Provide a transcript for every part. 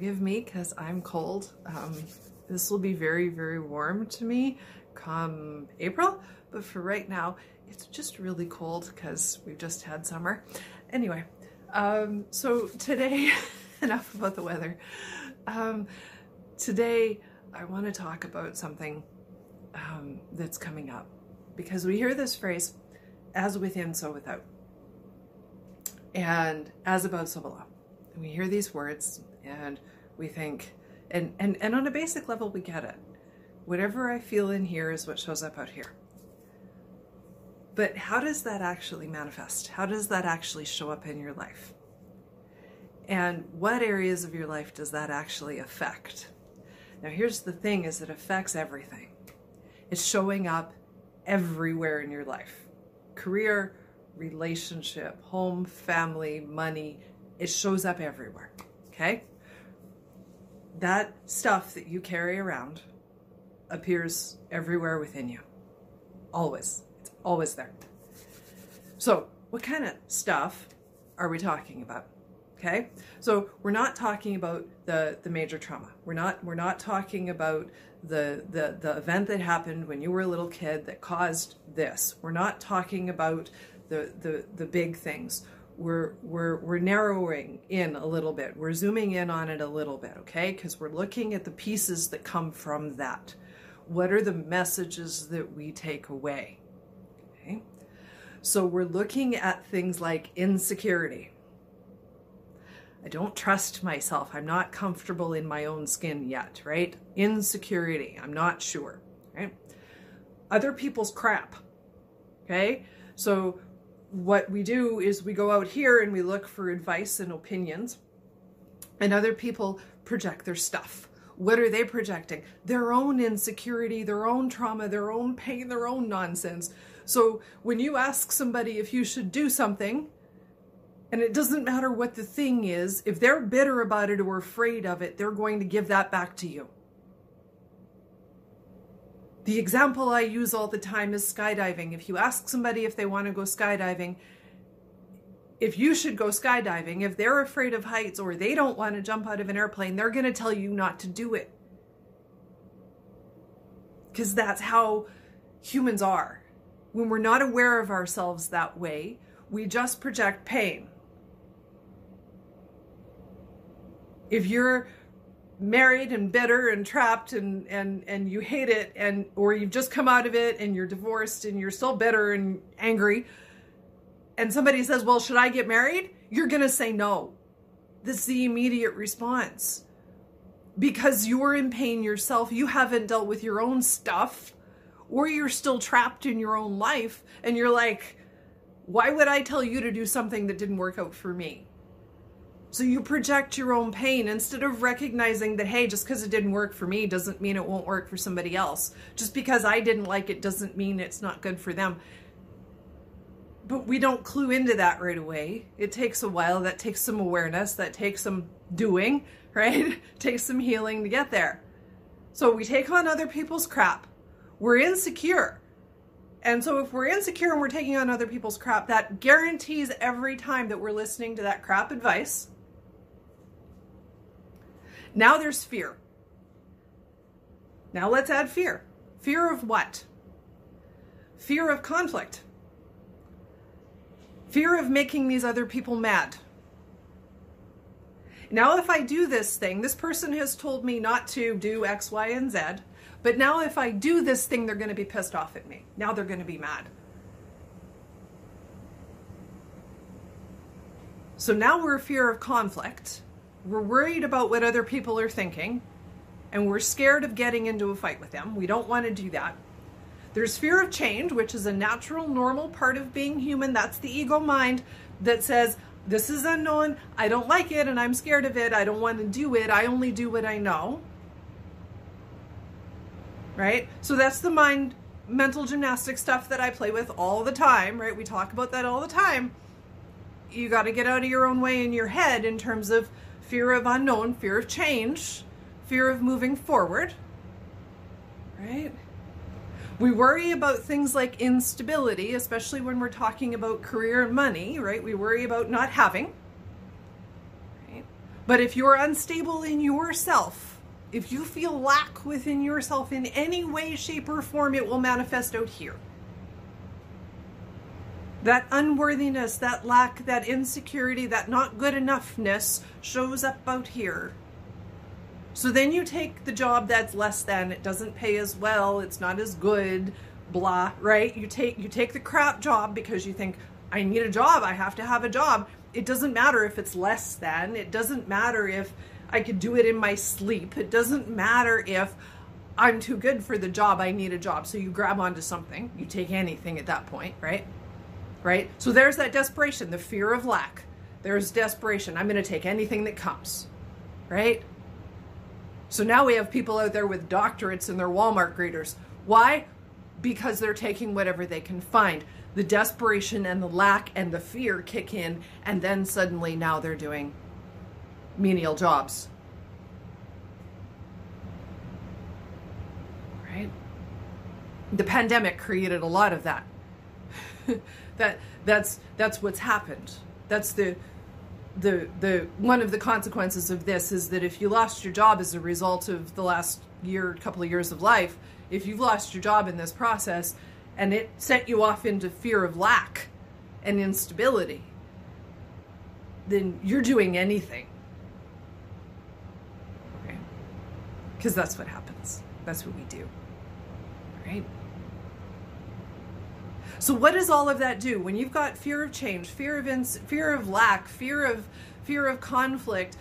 Forgive me because I'm cold. Um, this will be very, very warm to me come April, but for right now, it's just really cold because we've just had summer. Anyway, um, so today, enough about the weather. Um, today, I want to talk about something um, that's coming up because we hear this phrase, as within, so without. And as above, so below. And we hear these words and we think, and, and, and on a basic level, we get it. Whatever I feel in here is what shows up out here. But how does that actually manifest? How does that actually show up in your life? And what areas of your life does that actually affect? Now here's the thing is it affects everything. It's showing up everywhere in your life. Career, relationship, home, family, money, it shows up everywhere. Okay? That stuff that you carry around appears everywhere within you. Always. It's always there. So, what kind of stuff are we talking about? Okay? So, we're not talking about the the major trauma. We're not we're not talking about the the the event that happened when you were a little kid that caused this. We're not talking about the the the big things. We're we're we're narrowing in a little bit. We're zooming in on it a little bit, okay? Because we're looking at the pieces that come from that. What are the messages that we take away? Okay? So we're looking at things like insecurity. I don't trust myself. I'm not comfortable in my own skin yet, right? Insecurity. I'm not sure, right? Other people's crap. Okay? So what we do is we go out here and we look for advice and opinions, and other people project their stuff. What are they projecting? Their own insecurity, their own trauma, their own pain, their own nonsense. So when you ask somebody if you should do something, and it doesn't matter what the thing is, if they're bitter about it or afraid of it, they're going to give that back to you. The example I use all the time is skydiving. If you ask somebody if they want to go skydiving, if you should go skydiving, if they're afraid of heights or they don't want to jump out of an airplane, they're going to tell you not to do it. Because that's how humans are. When we're not aware of ourselves that way, we just project pain. If you're married and bitter and trapped and and and you hate it and or you've just come out of it and you're divorced and you're still bitter and angry. And somebody says well should i get married? You're going to say no. This is the immediate response. Because you're in pain yourself you haven't dealt with your own stuff or you're still trapped in your own life and you're like why would i tell you to do something that didn't work out for me so you project your own pain instead of recognizing that, hey, just because it didn't work for me doesn't mean it won't work for somebody else. Just because I didn't like it doesn't mean it's not good for them. But we don't clue into that right away. It takes a while. That takes some awareness. That takes some doing, right? takes some healing to get there. So we take on other people's crap. We're insecure. And so if we're insecure and we're taking on other people's crap, that guarantees every time that we're listening to that crap advice now there's fear. Now let's add fear. Fear of what? Fear of conflict. Fear of making these other people mad. Now, if I do this thing, this person has told me not to do X, Y, and Z, but now if I do this thing, they're going to be pissed off at me. Now they're going to be mad. So now we're fear of conflict we're worried about what other people are thinking, and we're scared of getting into a fight with them. We don't want to do that. There's fear of change, which is a natural, normal part of being human. That's the ego mind that says, This is unknown. I don't like it, and I'm scared of it. I don't want to do it. I only do what I know. Right? So that's the mind mental gymnastic stuff that I play with all the time, right? We talk about that all the time. You got to get out of your own way in your head in terms of fear of unknown, fear of change, fear of moving forward, right? We worry about things like instability, especially when we're talking about career and money, right? We worry about not having, right? But if you're unstable in yourself, if you feel lack within yourself in any way, shape, or form, it will manifest out here. That unworthiness, that lack, that insecurity, that not good enoughness shows up out here. So then you take the job that's less than, it doesn't pay as well, it's not as good, blah, right? You take you take the crap job because you think I need a job, I have to have a job. It doesn't matter if it's less than, it doesn't matter if I could do it in my sleep. It doesn't matter if I'm too good for the job, I need a job. So you grab onto something, you take anything at that point, right? Right? So there's that desperation, the fear of lack. There's desperation. I'm going to take anything that comes, right? So now we have people out there with doctorates and their Walmart greeters. Why? Because they're taking whatever they can find. The desperation and the lack and the fear kick in, and then suddenly now they're doing menial jobs. Right? The pandemic created a lot of that. that that's that's what's happened. That's the the the one of the consequences of this is that if you lost your job as a result of the last year, couple of years of life, if you've lost your job in this process and it sent you off into fear of lack and instability, then you're doing anything. Okay? Because that's what happens. That's what we do. Right? So what does all of that do when you've got fear of change, fear of ins- fear of lack, fear of fear of conflict?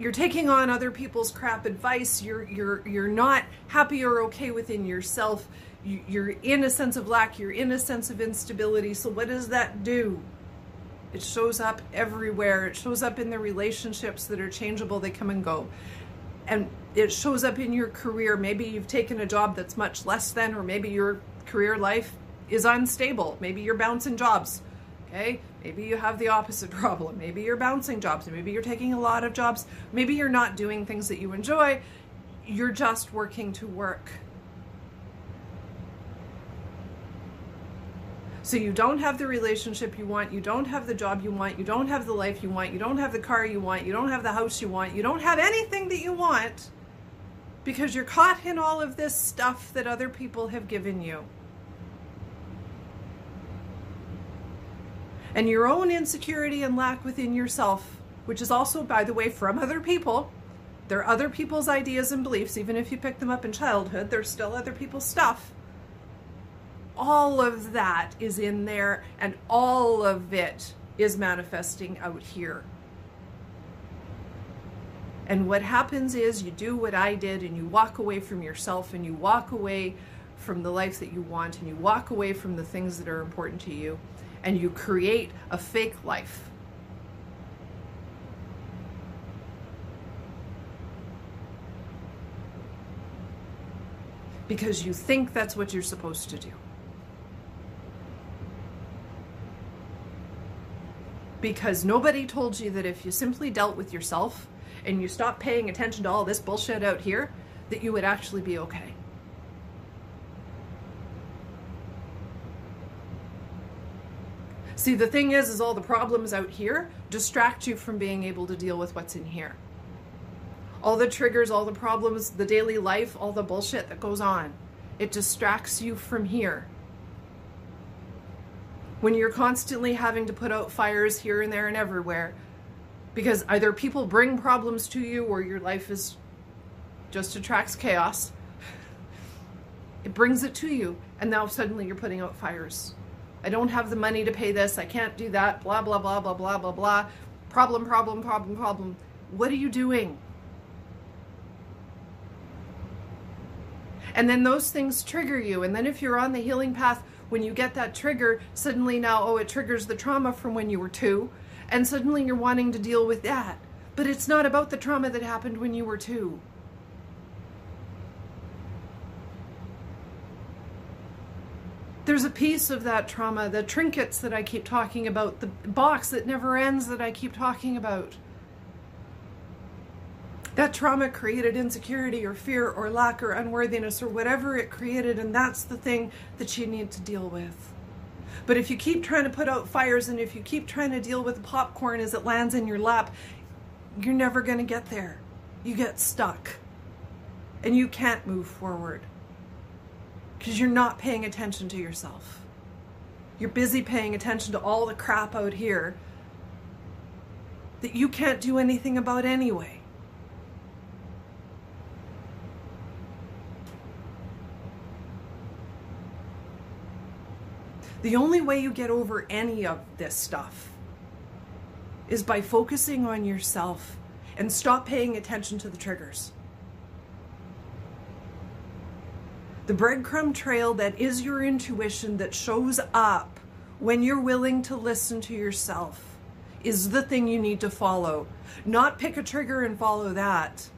You're taking on other people's crap advice. You're you're you're not happy or okay within yourself. You, you're in a sense of lack. You're in a sense of instability. So what does that do? It shows up everywhere. It shows up in the relationships that are changeable. They come and go. And it shows up in your career. Maybe you've taken a job that's much less than, or maybe your career life is unstable. Maybe you're bouncing jobs. Okay? Maybe you have the opposite problem. Maybe you're bouncing jobs. Maybe you're taking a lot of jobs. Maybe you're not doing things that you enjoy. You're just working to work. So you don't have the relationship you want, you don't have the job you want, you don't have the life you want, you don't have the car you want, you don't have the house you want, you don't have anything that you want because you're caught in all of this stuff that other people have given you. And your own insecurity and lack within yourself, which is also, by the way, from other people. They're other people's ideas and beliefs, even if you pick them up in childhood, they're still other people's stuff. All of that is in there, and all of it is manifesting out here. And what happens is you do what I did, and you walk away from yourself, and you walk away from the life that you want, and you walk away from the things that are important to you and you create a fake life. Because you think that's what you're supposed to do. Because nobody told you that if you simply dealt with yourself and you stopped paying attention to all this bullshit out here, that you would actually be okay. See, the thing is, is all the problems out here distract you from being able to deal with what's in here. All the triggers, all the problems, the daily life, all the bullshit that goes on. It distracts you from here. When you're constantly having to put out fires here and there and everywhere, because either people bring problems to you or your life is just attracts chaos. It brings it to you, and now suddenly you're putting out fires. I don't have the money to pay this. I can't do that. Blah, blah, blah, blah, blah, blah, blah. Problem, problem, problem, problem. What are you doing? And then those things trigger you. And then if you're on the healing path, when you get that trigger, suddenly now, oh, it triggers the trauma from when you were two. And suddenly you're wanting to deal with that. But it's not about the trauma that happened when you were two. There's a piece of that trauma, the trinkets that I keep talking about, the box that never ends that I keep talking about. That trauma created insecurity or fear or lack or unworthiness or whatever it created, and that's the thing that you need to deal with. But if you keep trying to put out fires and if you keep trying to deal with popcorn as it lands in your lap, you're never going to get there. You get stuck and you can't move forward because you're not paying attention to yourself. You're busy paying attention to all the crap out here that you can't do anything about anyway. The only way you get over any of this stuff is by focusing on yourself and stop paying attention to the triggers. The breadcrumb trail that is your intuition that shows up when you're willing to listen to yourself is the thing you need to follow. Not pick a trigger and follow that.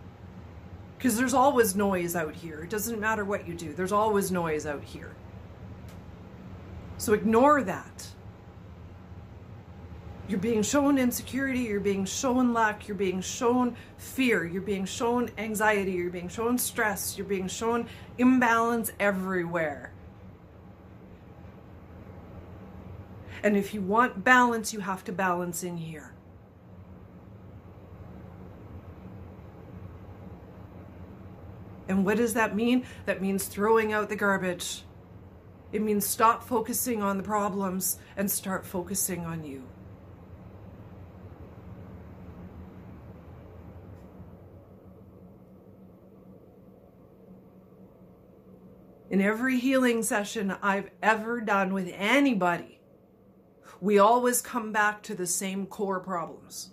Because there's always noise out here. It doesn't matter what you do, there's always noise out here. So ignore that. You're being shown insecurity, you're being shown lack, you're being shown fear, you're being shown anxiety, you're being shown stress, you're being shown imbalance everywhere. And if you want balance, you have to balance in here. And what does that mean? That means throwing out the garbage. It means stop focusing on the problems and start focusing on you. In every healing session I've ever done with anybody, we always come back to the same core problems.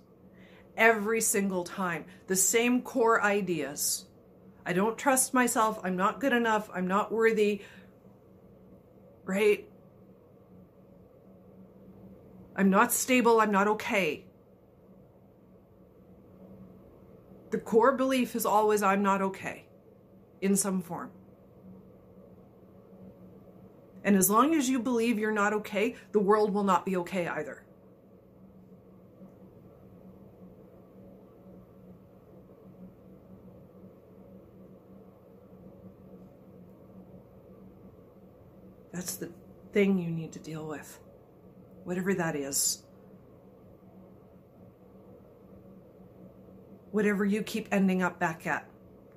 Every single time, the same core ideas. I don't trust myself. I'm not good enough. I'm not worthy right? I'm not stable. I'm not okay. The core belief is always I'm not okay in some form. And as long as you believe you're not okay, the world will not be okay either. That's the thing you need to deal with, whatever that is. Whatever you keep ending up back at,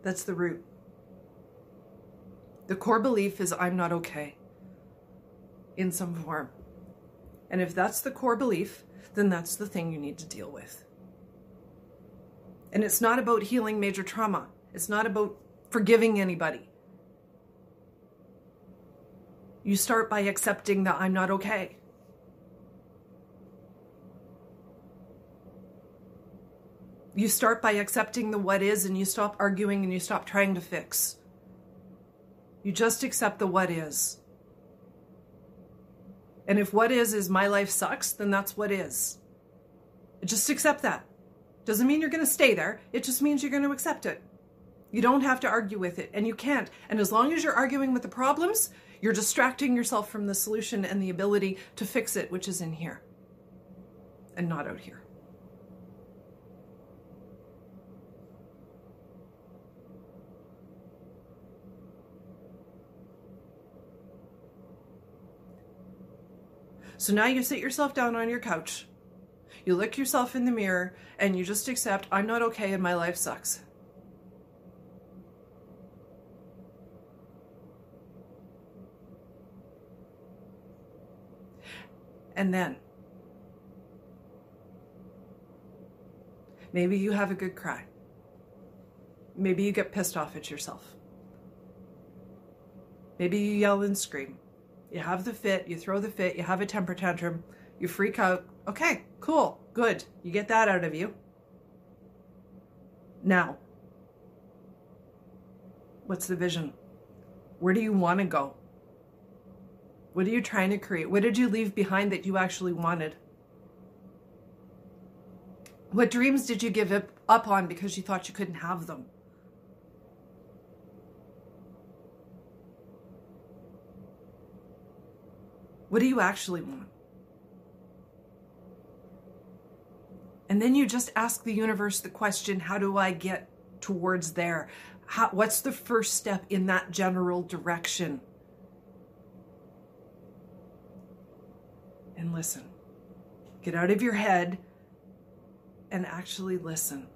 that's the root. The core belief is I'm not okay in some form. And if that's the core belief, then that's the thing you need to deal with. And it's not about healing major trauma. It's not about forgiving anybody. You start by accepting that I'm not okay. You start by accepting the what is and you stop arguing and you stop trying to fix. You just accept the what is. And if what is is my life sucks, then that's what is. Just accept that. Doesn't mean you're going to stay there. It just means you're going to accept it. You don't have to argue with it, and you can't. And as long as you're arguing with the problems, you're distracting yourself from the solution and the ability to fix it, which is in here and not out here. So now you sit yourself down on your couch, you look yourself in the mirror, and you just accept, I'm not okay and my life sucks. And then maybe you have a good cry. Maybe you get pissed off at yourself. Maybe you yell and scream. You have the fit, you throw the fit, you have a temper tantrum, you freak out. Okay, cool, good. You get that out of you. Now, what's the vision? Where do you want to go? What are you trying to create? What did you leave behind that you actually wanted? What dreams did you give up on because you thought you couldn't have them? What do you actually want? And then you just ask the universe the question how do I get towards there? How, what's the first step in that general direction? and listen. Get out of your head and actually listen.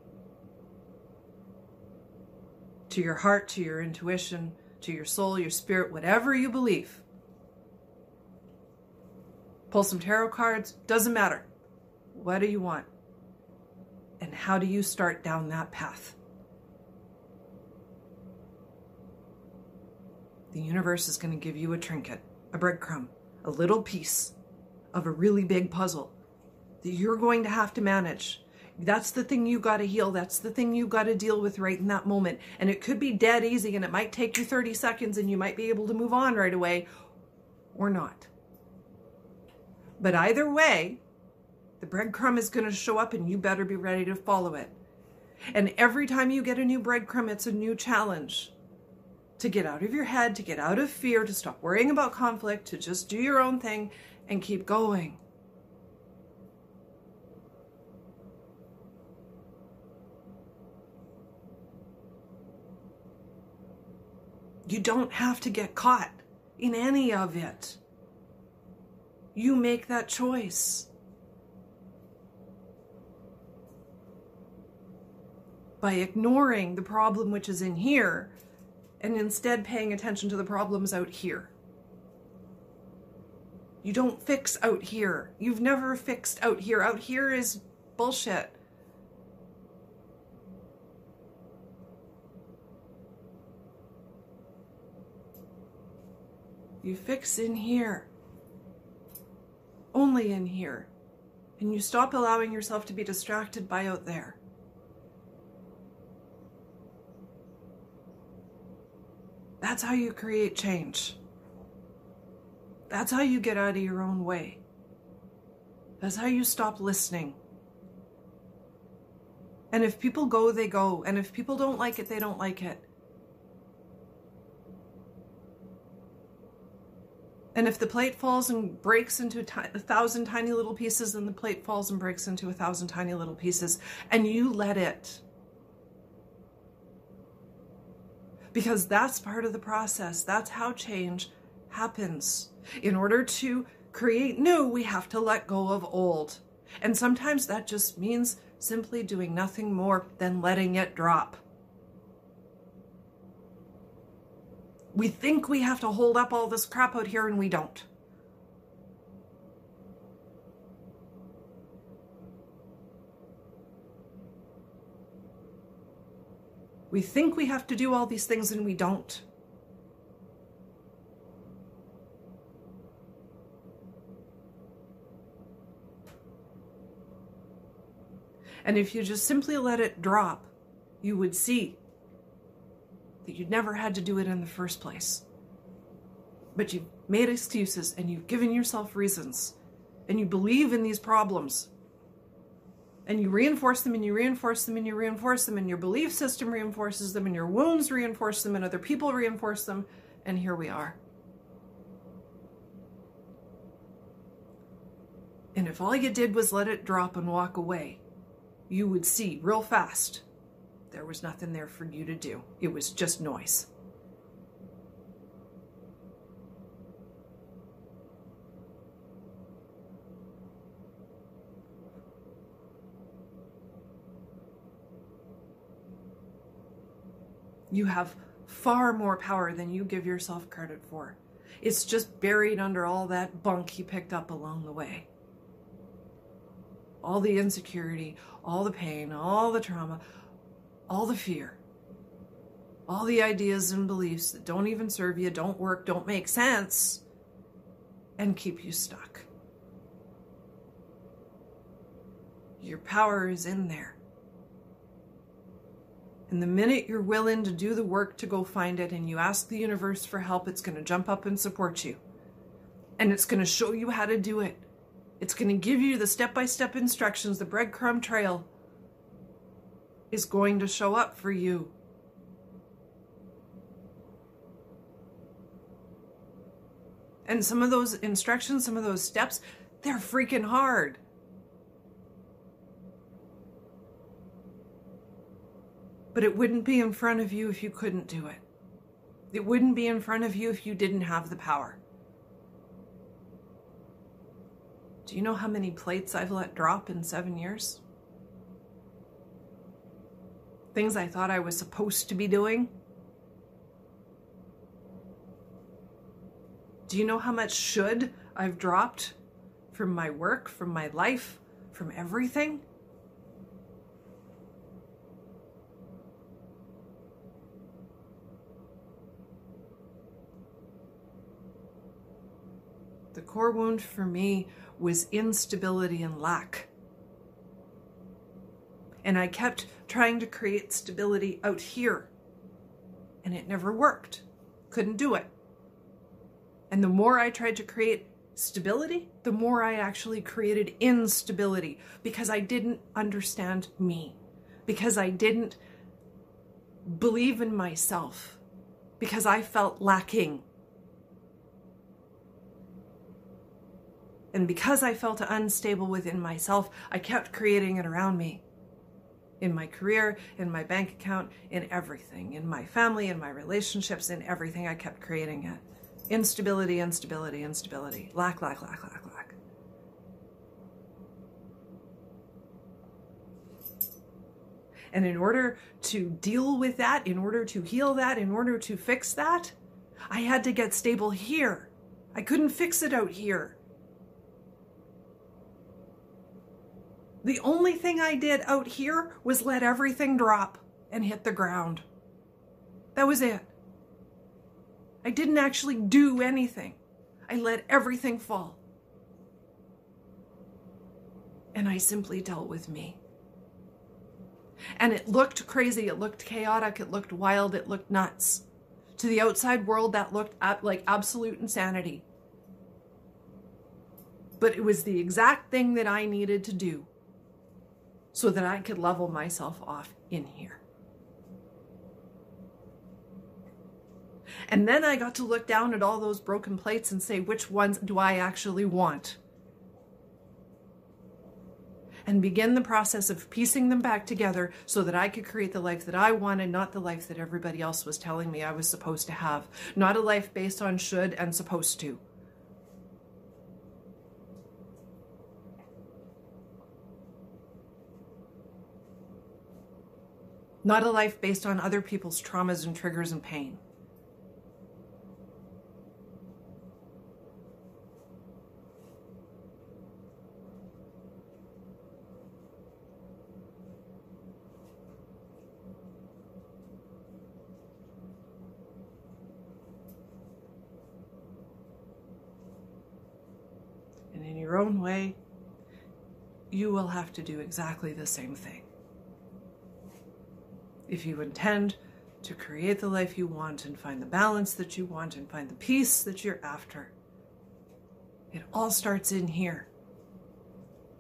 to your heart, to your intuition, to your soul, your spirit, whatever you believe. Pull some tarot cards, doesn't matter. What do you want? And how do you start down that path? The universe is going to give you a trinket, a breadcrumb, a little piece of a really big puzzle that you're going to have to manage. That's the thing you got to heal. That's the thing you got to deal with right in that moment. And it could be dead easy and it might take you 30 seconds and you might be able to move on right away or not. But either way, the breadcrumb is going to show up and you better be ready to follow it. And every time you get a new breadcrumb, it's a new challenge to get out of your head, to get out of fear, to stop worrying about conflict, to just do your own thing and keep going. You don't have to get caught in any of it. You make that choice. By ignoring the problem which is in here and instead paying attention to the problems out here. You don't fix out here. You've never fixed out here. Out here is bullshit. You fix in here. Only in here. And you stop allowing yourself to be distracted by out there. That's how you create change. That's how you get out of your own way. That's how you stop listening. And if people go, they go. And if people don't like it, they don't like it. And if the plate falls and breaks into a thousand tiny little pieces, then the plate falls and breaks into a thousand tiny little pieces, and you let it. Because that's part of the process. That's how change happens. In order to create new, we have to let go of old. And sometimes that just means simply doing nothing more than letting it drop. We think we have to hold up all this crap out here and we don't. We think we have to do all these things and we don't. And if you just simply let it drop, you would see that you never had to do it in the first place. But you've made excuses and you've given yourself reasons and you believe in these problems and you reinforce them and you reinforce them and you reinforce them and your belief system reinforces them and your wounds reinforce them and other people reinforce them and here we are. And if all you did was let it drop and walk away, you would see real fast there was nothing there for you to do. It was just noise. You have far more power than you give yourself credit for. It's just buried under all that bunk you picked up along the way. All the insecurity, all the pain, all the trauma, all the fear, all the ideas and beliefs that don't even serve you, don't work, don't make sense, and keep you stuck. Your power is in there. And the minute you're willing to do the work to go find it and you ask the universe for help, it's going to jump up and support you. And it's going to show you how to do it. It's going to give you the step by step instructions, the breadcrumb trail is going to show up for you. And some of those instructions, some of those steps, they're freaking hard. But it wouldn't be in front of you if you couldn't do it. It wouldn't be in front of you if you didn't have the power. Do you know how many plates I've let drop in seven years? things I thought I was supposed to be doing. Do you know how much should I've dropped from my work, from my life, from everything? The core wound for me was instability and lack. And I kept trying to create stability out here, and it never worked. Couldn't do it. And the more I tried to create stability, the more I actually created instability because I didn't understand me, because I didn't believe in myself, because I felt lacking. And because I felt unstable within myself, I kept creating it around me. In my career, in my bank account, in everything, in my family, in my relationships, in everything, I kept creating it. Instability, instability, instability. Lack, lack, lack, lack, lack. And in order to deal with that, in order to heal that, in order to fix that, I had to get stable here. I couldn't fix it out here. The only thing I did out here was let everything drop and hit the ground. That was it. I didn't actually do anything. I let everything fall. And I simply dealt with me. And it looked crazy, it looked chaotic, it looked wild, it looked nuts. To the outside world, that looked like absolute insanity. But it was the exact thing that I needed to do so that I could level myself off in here. And then I got to look down at all those broken plates and say, which ones do I actually want? And begin the process of piecing them back together so that I could create the life that I wanted, not the life that everybody else was telling me I was supposed to have. Not a life based on should and supposed to. Not a life based on other people's traumas and triggers and pain. And in your own way, you will have to do exactly the same thing. If you intend to create the life you want and find the balance that you want and find the peace that you're after, it all starts in here.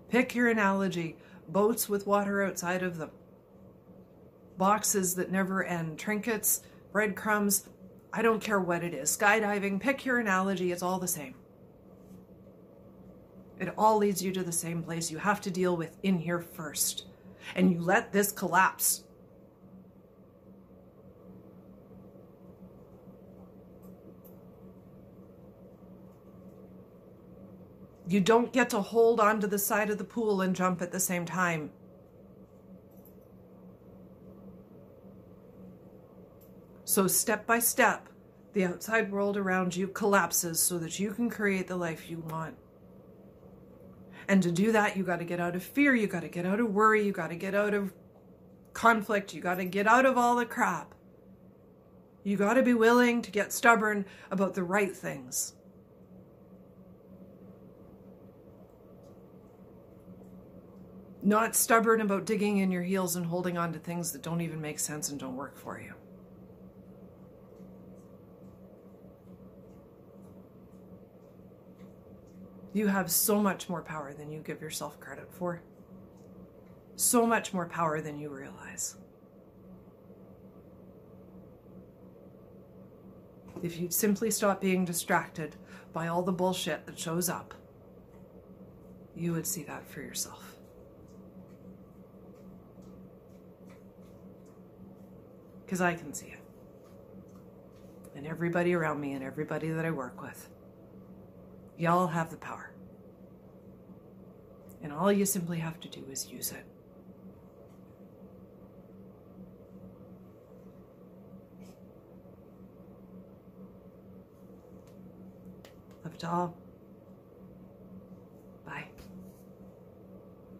Pick your analogy boats with water outside of them, boxes that never end, trinkets, breadcrumbs. I don't care what it is. Skydiving, pick your analogy, it's all the same. It all leads you to the same place you have to deal with in here first. And you let this collapse. You don't get to hold onto the side of the pool and jump at the same time. So, step by step, the outside world around you collapses so that you can create the life you want. And to do that, you got to get out of fear, you got to get out of worry, you got to get out of conflict, you got to get out of all the crap. You got to be willing to get stubborn about the right things. Not stubborn about digging in your heels and holding on to things that don't even make sense and don't work for you. You have so much more power than you give yourself credit for. So much more power than you realize. If you'd simply stop being distracted by all the bullshit that shows up, you would see that for yourself. Because I can see it. And everybody around me and everybody that I work with. Y'all have the power. And all you simply have to do is use it. Love it all.